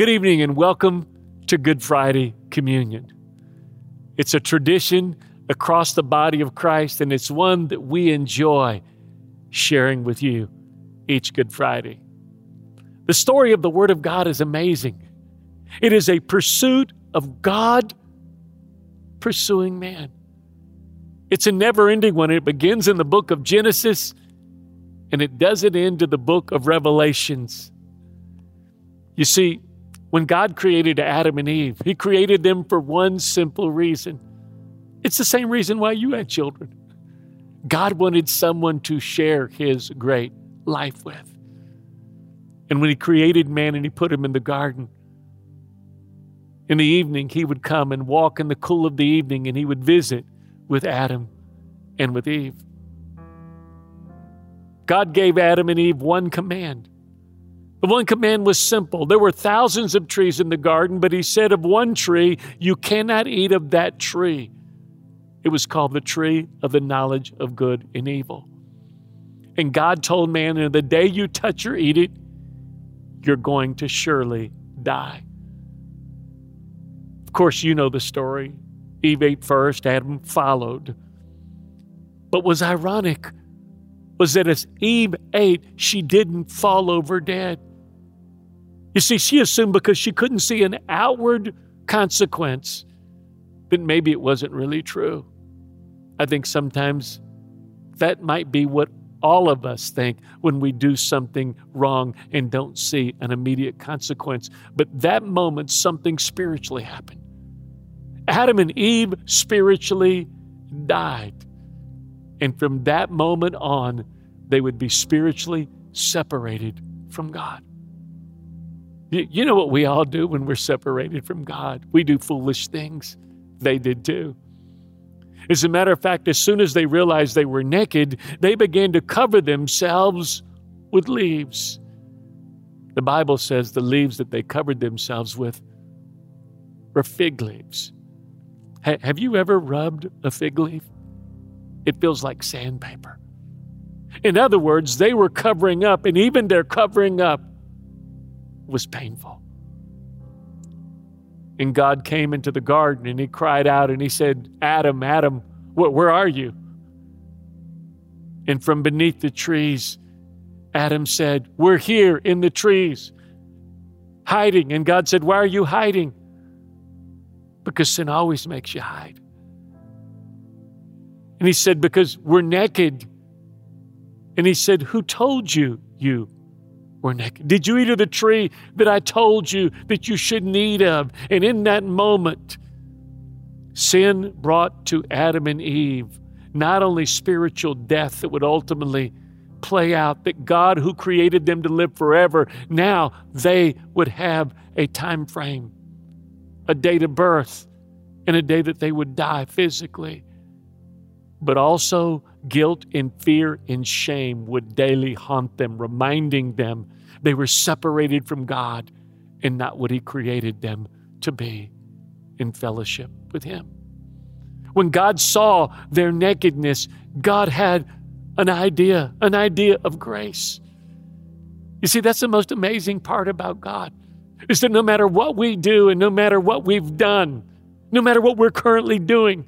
Good evening and welcome to Good Friday Communion. It's a tradition across the body of Christ, and it's one that we enjoy sharing with you each Good Friday. The story of the Word of God is amazing. It is a pursuit of God pursuing man. It's a never ending one. It begins in the book of Genesis and it doesn't end in the book of Revelations. You see, when God created Adam and Eve, He created them for one simple reason. It's the same reason why you had children. God wanted someone to share His great life with. And when He created man and He put him in the garden, in the evening, He would come and walk in the cool of the evening and He would visit with Adam and with Eve. God gave Adam and Eve one command. The one command was simple. There were thousands of trees in the garden, but he said of one tree, You cannot eat of that tree. It was called the tree of the knowledge of good and evil. And God told man, "In the day you touch or eat it, you're going to surely die. Of course, you know the story. Eve ate first, Adam followed. But was ironic was that as Eve ate, she didn't fall over dead. You see, she assumed because she couldn't see an outward consequence that maybe it wasn't really true. I think sometimes that might be what all of us think when we do something wrong and don't see an immediate consequence. But that moment, something spiritually happened. Adam and Eve spiritually died. And from that moment on, they would be spiritually separated from God. You know what we all do when we're separated from God? We do foolish things. They did too. As a matter of fact, as soon as they realized they were naked, they began to cover themselves with leaves. The Bible says the leaves that they covered themselves with were fig leaves. Have you ever rubbed a fig leaf? It feels like sandpaper. In other words, they were covering up, and even their covering up was painful. And God came into the garden and he cried out and he said, Adam, Adam, where are you? And from beneath the trees, Adam said, We're here in the trees, hiding. And God said, Why are you hiding? because sin always makes you hide. And he said, Because we're naked. And he said, Who told you you were naked? Did you eat of the tree that I told you that you shouldn't eat of? And in that moment, sin brought to Adam and Eve not only spiritual death that would ultimately play out, that God who created them to live forever, now they would have a time frame a date of birth and a day that they would die physically. But also, guilt and fear and shame would daily haunt them, reminding them they were separated from God and not what He created them to be in fellowship with Him. When God saw their nakedness, God had an idea, an idea of grace. You see, that's the most amazing part about God is that no matter what we do and no matter what we've done, no matter what we're currently doing,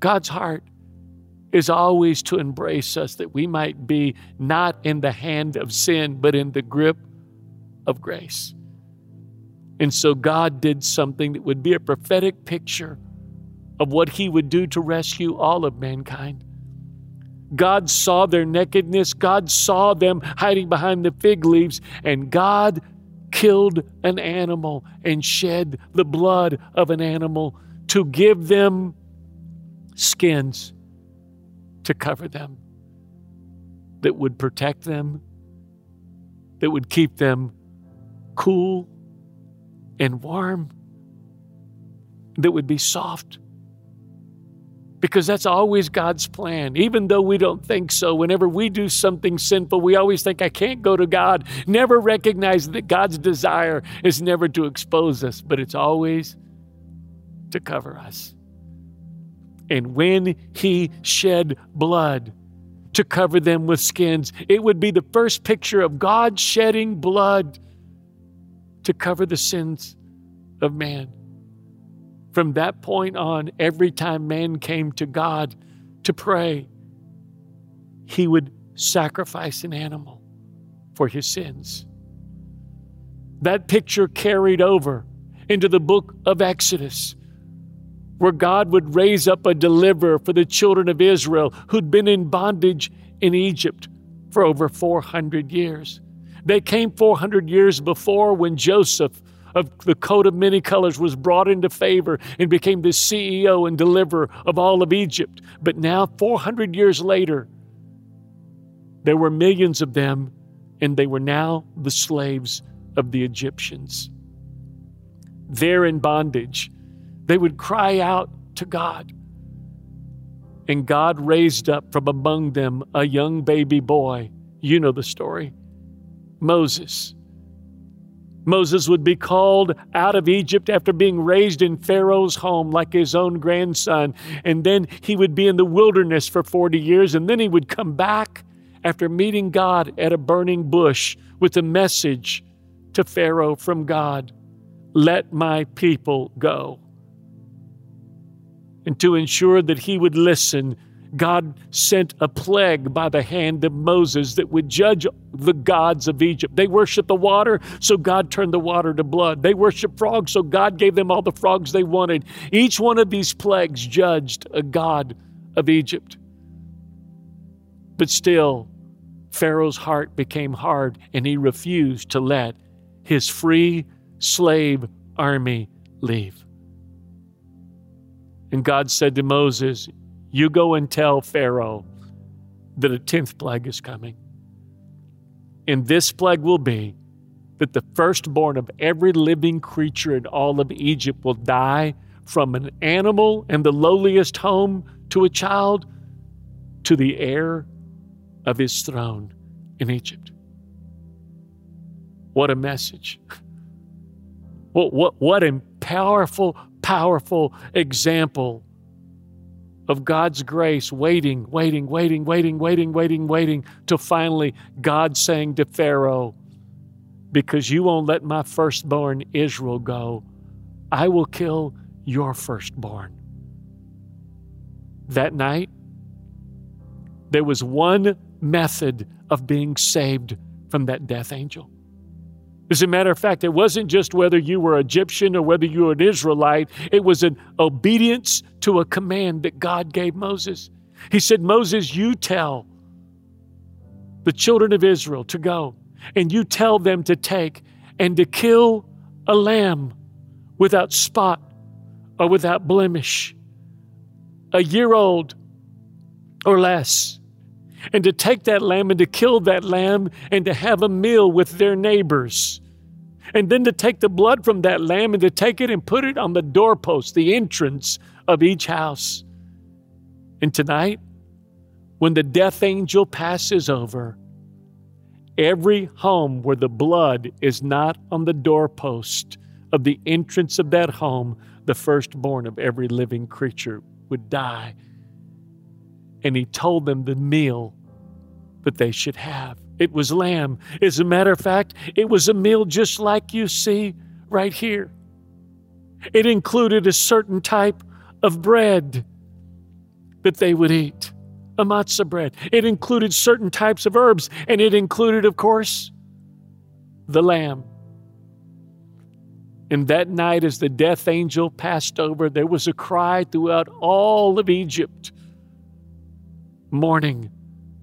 God's heart is always to embrace us that we might be not in the hand of sin, but in the grip of grace. And so God did something that would be a prophetic picture of what He would do to rescue all of mankind. God saw their nakedness, God saw them hiding behind the fig leaves, and God killed an animal and shed the blood of an animal to give them skins to cover them that would protect them, that would keep them cool and warm, that would be soft because that's always God's plan. Even though we don't think so, whenever we do something sinful, we always think, I can't go to God. Never recognize that God's desire is never to expose us, but it's always to cover us. And when He shed blood, to cover them with skins. It would be the first picture of God shedding blood to cover the sins of man. From that point on, every time man came to God to pray, he would sacrifice an animal for his sins. That picture carried over into the book of Exodus, where God would raise up a deliverer for the children of Israel who'd been in bondage in Egypt for over 400 years. They came 400 years before when Joseph of the coat of many colors was brought into favor and became the CEO and deliverer of all of Egypt. But now, 400 years later, there were millions of them, and they were now the slaves of the Egyptians. There in bondage, they would cry out to God. And God raised up from among them a young baby boy. You know the story Moses. Moses would be called out of Egypt after being raised in Pharaoh's home like his own grandson. And then he would be in the wilderness for 40 years. And then he would come back after meeting God at a burning bush with a message to Pharaoh from God Let my people go. And to ensure that he would listen, God sent a plague by the hand of Moses that would judge the gods of Egypt. They worshiped the water, so God turned the water to blood. They worshiped frogs, so God gave them all the frogs they wanted. Each one of these plagues judged a god of Egypt. But still, Pharaoh's heart became hard and he refused to let his free slave army leave. And God said to Moses, You go and tell Pharaoh that a tenth plague is coming. And this plague will be that the firstborn of every living creature in all of Egypt will die from an animal and the lowliest home to a child to the heir of his throne in Egypt. What a message. What, what, what a powerful, powerful example of God's grace, waiting, waiting, waiting, waiting, waiting, waiting, waiting, till finally God saying to Pharaoh, Because you won't let my firstborn Israel go, I will kill your firstborn. That night, there was one method of being saved from that death angel. As a matter of fact, it wasn't just whether you were Egyptian or whether you were an Israelite, it was an obedience to a command that God gave Moses. He said, Moses, you tell the children of Israel to go, and you tell them to take and to kill a lamb without spot or without blemish, a year old or less and to take that lamb and to kill that lamb and to have a meal with their neighbors. And then to take the blood from that lamb and to take it and put it on the doorpost, the entrance of each house. And tonight, when the death angel passes over, every home where the blood is not on the doorpost of the entrance of that home, the firstborn of every living creature would die and he told them the meal that they should have. It was lamb. As a matter of fact, it was a meal just like you see right here. It included a certain type of bread that they would eat, a matzah bread. It included certain types of herbs, and it included, of course, the lamb. And that night, as the death angel passed over, there was a cry throughout all of Egypt mourning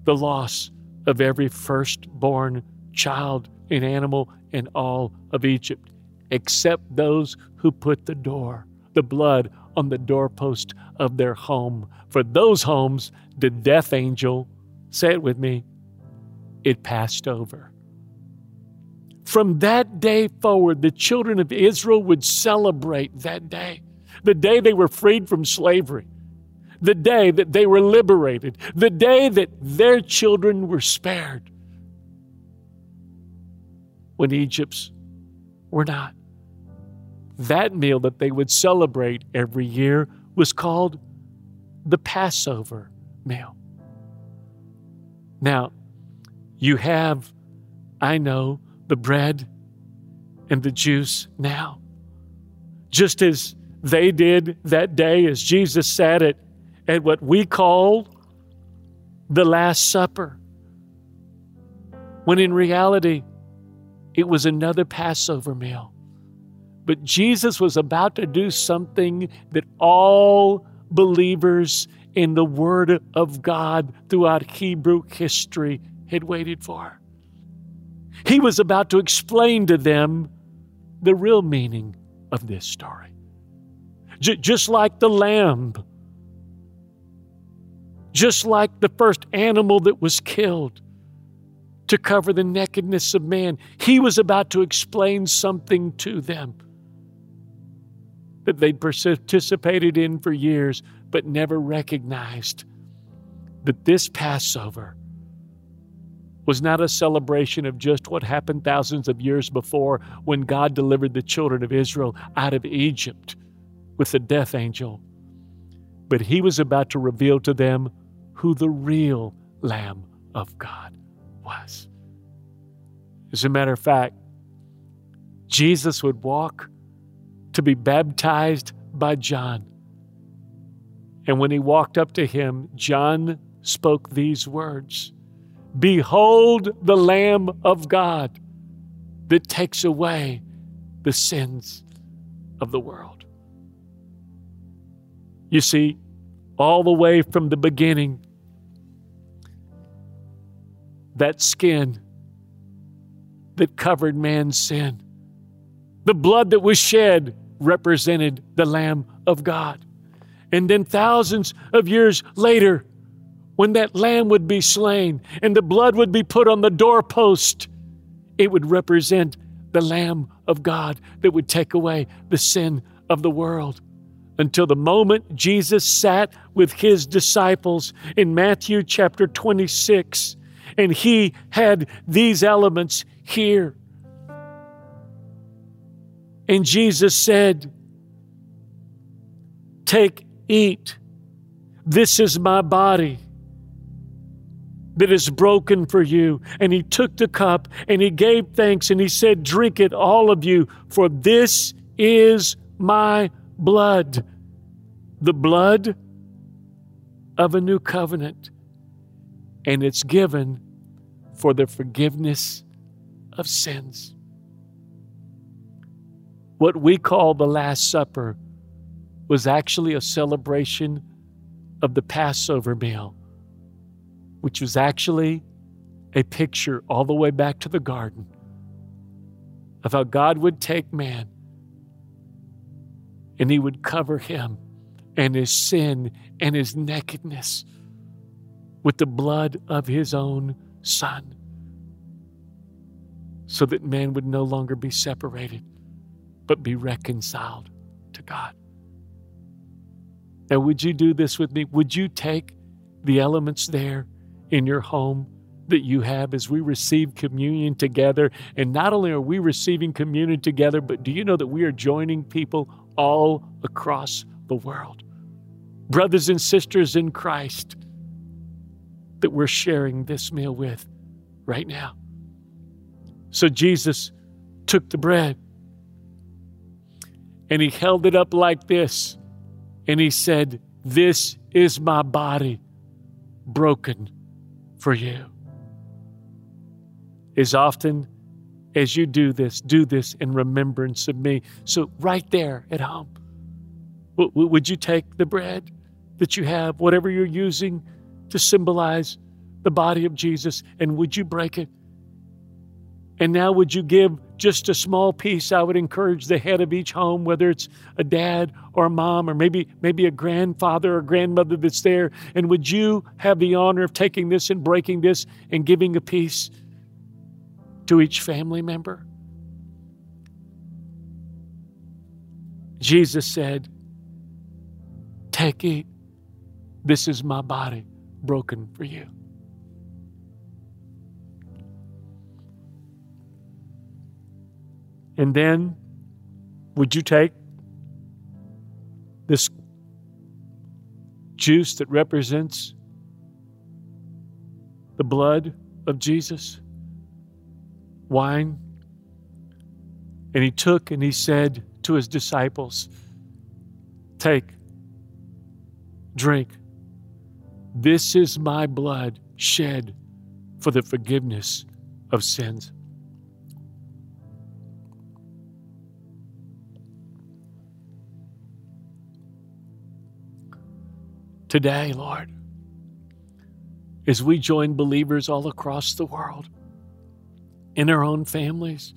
the loss of every firstborn child and animal in all of Egypt, except those who put the door, the blood on the doorpost of their home. For those homes, the death angel, say it with me, it passed over. From that day forward, the children of Israel would celebrate that day, the day they were freed from slavery the day that they were liberated, the day that their children were spared, when Egypt's were not. That meal that they would celebrate every year was called the Passover meal. Now, you have, I know, the bread and the juice now. Just as they did that day as Jesus sat at, at what we call the Last Supper, when in reality it was another Passover meal. But Jesus was about to do something that all believers in the Word of God throughout Hebrew history had waited for. He was about to explain to them the real meaning of this story. J- just like the lamb, just like the first animal that was killed to cover the nakedness of man, he was about to explain something to them that they'd participated in for years but never recognized that this Passover was not a celebration of just what happened thousands of years before when God delivered the children of Israel out of Egypt with the death angel. But he was about to reveal to them who the real Lamb of God was. As a matter of fact, Jesus would walk to be baptized by John. And when he walked up to him, John spoke these words Behold the Lamb of God that takes away the sins of the world. You see, all the way from the beginning, that skin that covered man's sin, the blood that was shed represented the Lamb of God. And then thousands of years later, when that lamb would be slain and the blood would be put on the doorpost, it would represent the Lamb of God that would take away the sin of the world. Until the moment Jesus sat with his disciples in Matthew chapter 26, and he had these elements here. And Jesus said, Take, eat. This is my body that is broken for you. And he took the cup and he gave thanks and he said, Drink it, all of you, for this is my blood, the blood of a new covenant. And it's given for the forgiveness of sins. What we call the Last Supper was actually a celebration of the Passover meal which was actually a picture all the way back to the garden of how God would take man and he would cover him and his sin and his nakedness with the blood of his own son so that man would no longer be separated but be reconciled to God. Now, would you do this with me? Would you take the elements there in your home that you have as we receive communion together. And not only are we receiving communion together, but do you know that we are joining people all across the world? Brothers and sisters in Christ that we're sharing this meal with right now. So Jesus took the bread and he held it up like this and he said, This is my body broken for you. As often as you do this, do this in remembrance of me. So, right there at home, would you take the bread that you have, whatever you're using to symbolize the body of Jesus, and would you break it? And now, would you give just a small piece? I would encourage the head of each home, whether it's a dad or a mom, or maybe maybe a grandfather or grandmother that's there. And would you have the honor of taking this and breaking this and giving a piece to each family member? Jesus said, Take, it. This is my body broken for you. And then, would you take this juice that represents the blood of Jesus, wine, And he took and he said to his disciples, Take, drink. This is my blood shed for the forgiveness of sins. Today, Lord, as we join believers all across the world, in our own families,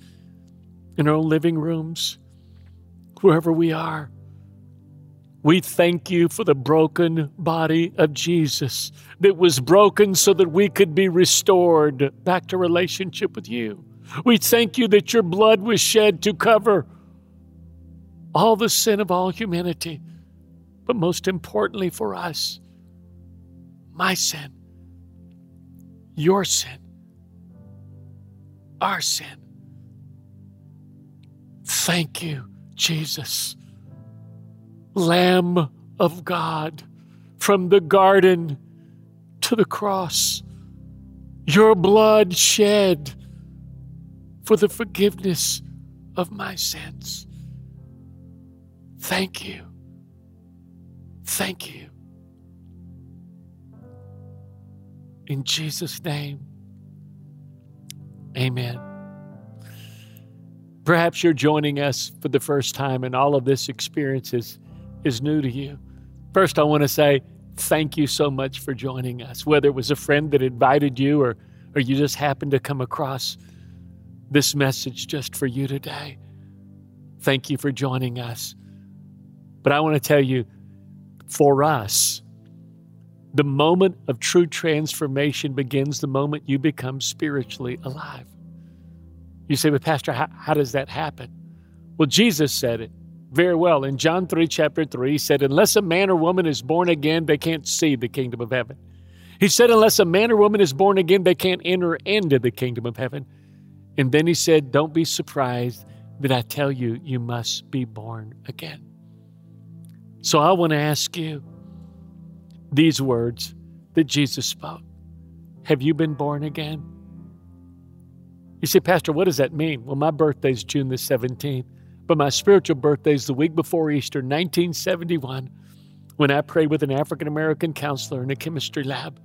in our own living rooms, wherever we are, we thank you for the broken body of Jesus that was broken so that we could be restored back to relationship with you. We thank you that your blood was shed to cover all the sin of all humanity, but most importantly for us, my sin, your sin, our sin. Thank you, Jesus Lamb of God, from the garden to the cross, your blood shed for the forgiveness of my sins. Thank you. Thank you. In Jesus' name, amen. Perhaps you're joining us for the first time, and all of this experience is is new to you. First, I want to say thank you so much for joining us, whether it was a friend that invited you or, or you just happened to come across this message just for you today. Thank you for joining us. But I want to tell you, for us, the moment of true transformation begins the moment you become spiritually alive. You say, but Pastor, how, how does that happen? Well, Jesus said it very well. In John 3, chapter 3, he said, Unless a man or woman is born again, they can't see the kingdom of heaven. He said, Unless a man or woman is born again, they can't enter into the kingdom of heaven. And then he said, Don't be surprised that I tell you, you must be born again. So I want to ask you these words that Jesus spoke Have you been born again? You say, Pastor, what does that mean? Well, my birthday is June the 17th. But my spiritual birthday is the week before Easter, 1971, when I prayed with an African American counselor in a chemistry lab.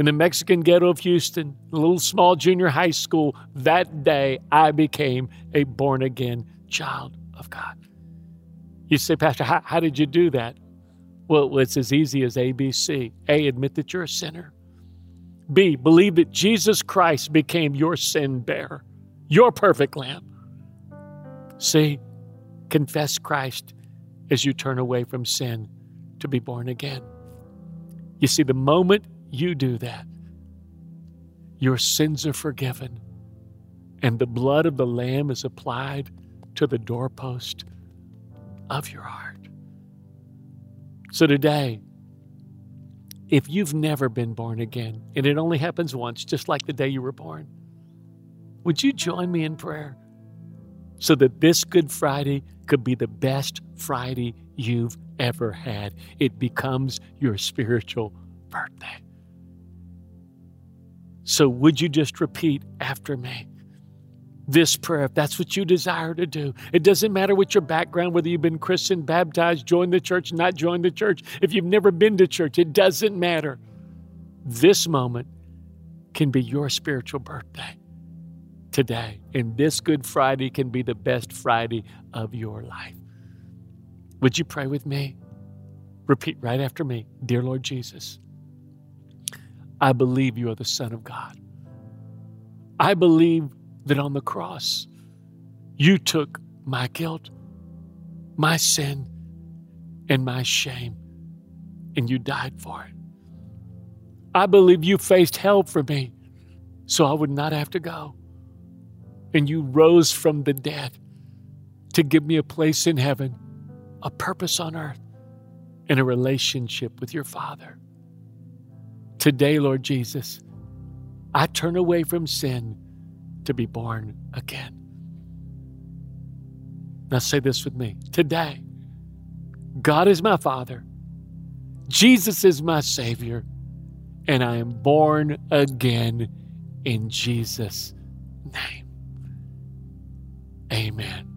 In the Mexican ghetto of Houston, a little small junior high school, that day I became a born again child of God. You say, Pastor, how, how did you do that? Well, it's as easy as ABC. A, admit that you're a sinner. B, believe that Jesus Christ became your sin bearer, your perfect lamb. See, confess Christ as you turn away from sin to be born again. You see, the moment you do that, your sins are forgiven, and the blood of the Lamb is applied to the doorpost of your heart. So today, if you've never been born again, and it only happens once, just like the day you were born, would you join me in prayer? So that this Good Friday could be the best Friday you've ever had. It becomes your spiritual birthday. So, would you just repeat after me? This prayer, if that's what you desire to do. It doesn't matter what your background, whether you've been Christian, baptized, joined the church, not joined the church. If you've never been to church, it doesn't matter. This moment can be your spiritual birthday today. And this Good Friday can be the best Friday of your life. Would you pray with me? Repeat right after me Dear Lord Jesus, I believe you are the Son of God. I believe that on the cross, you took my guilt, my sin, and my shame, and you died for it. I believe you faced hell for me so I would not have to go and you rose from the dead to give me a place in heaven, a purpose on earth, and a relationship with your Father. Today, Lord Jesus, I turn away from sin to be born again. Now, say this with me. Today, God is my Father, Jesus is my Savior, and I am born again in Jesus' name. Amen.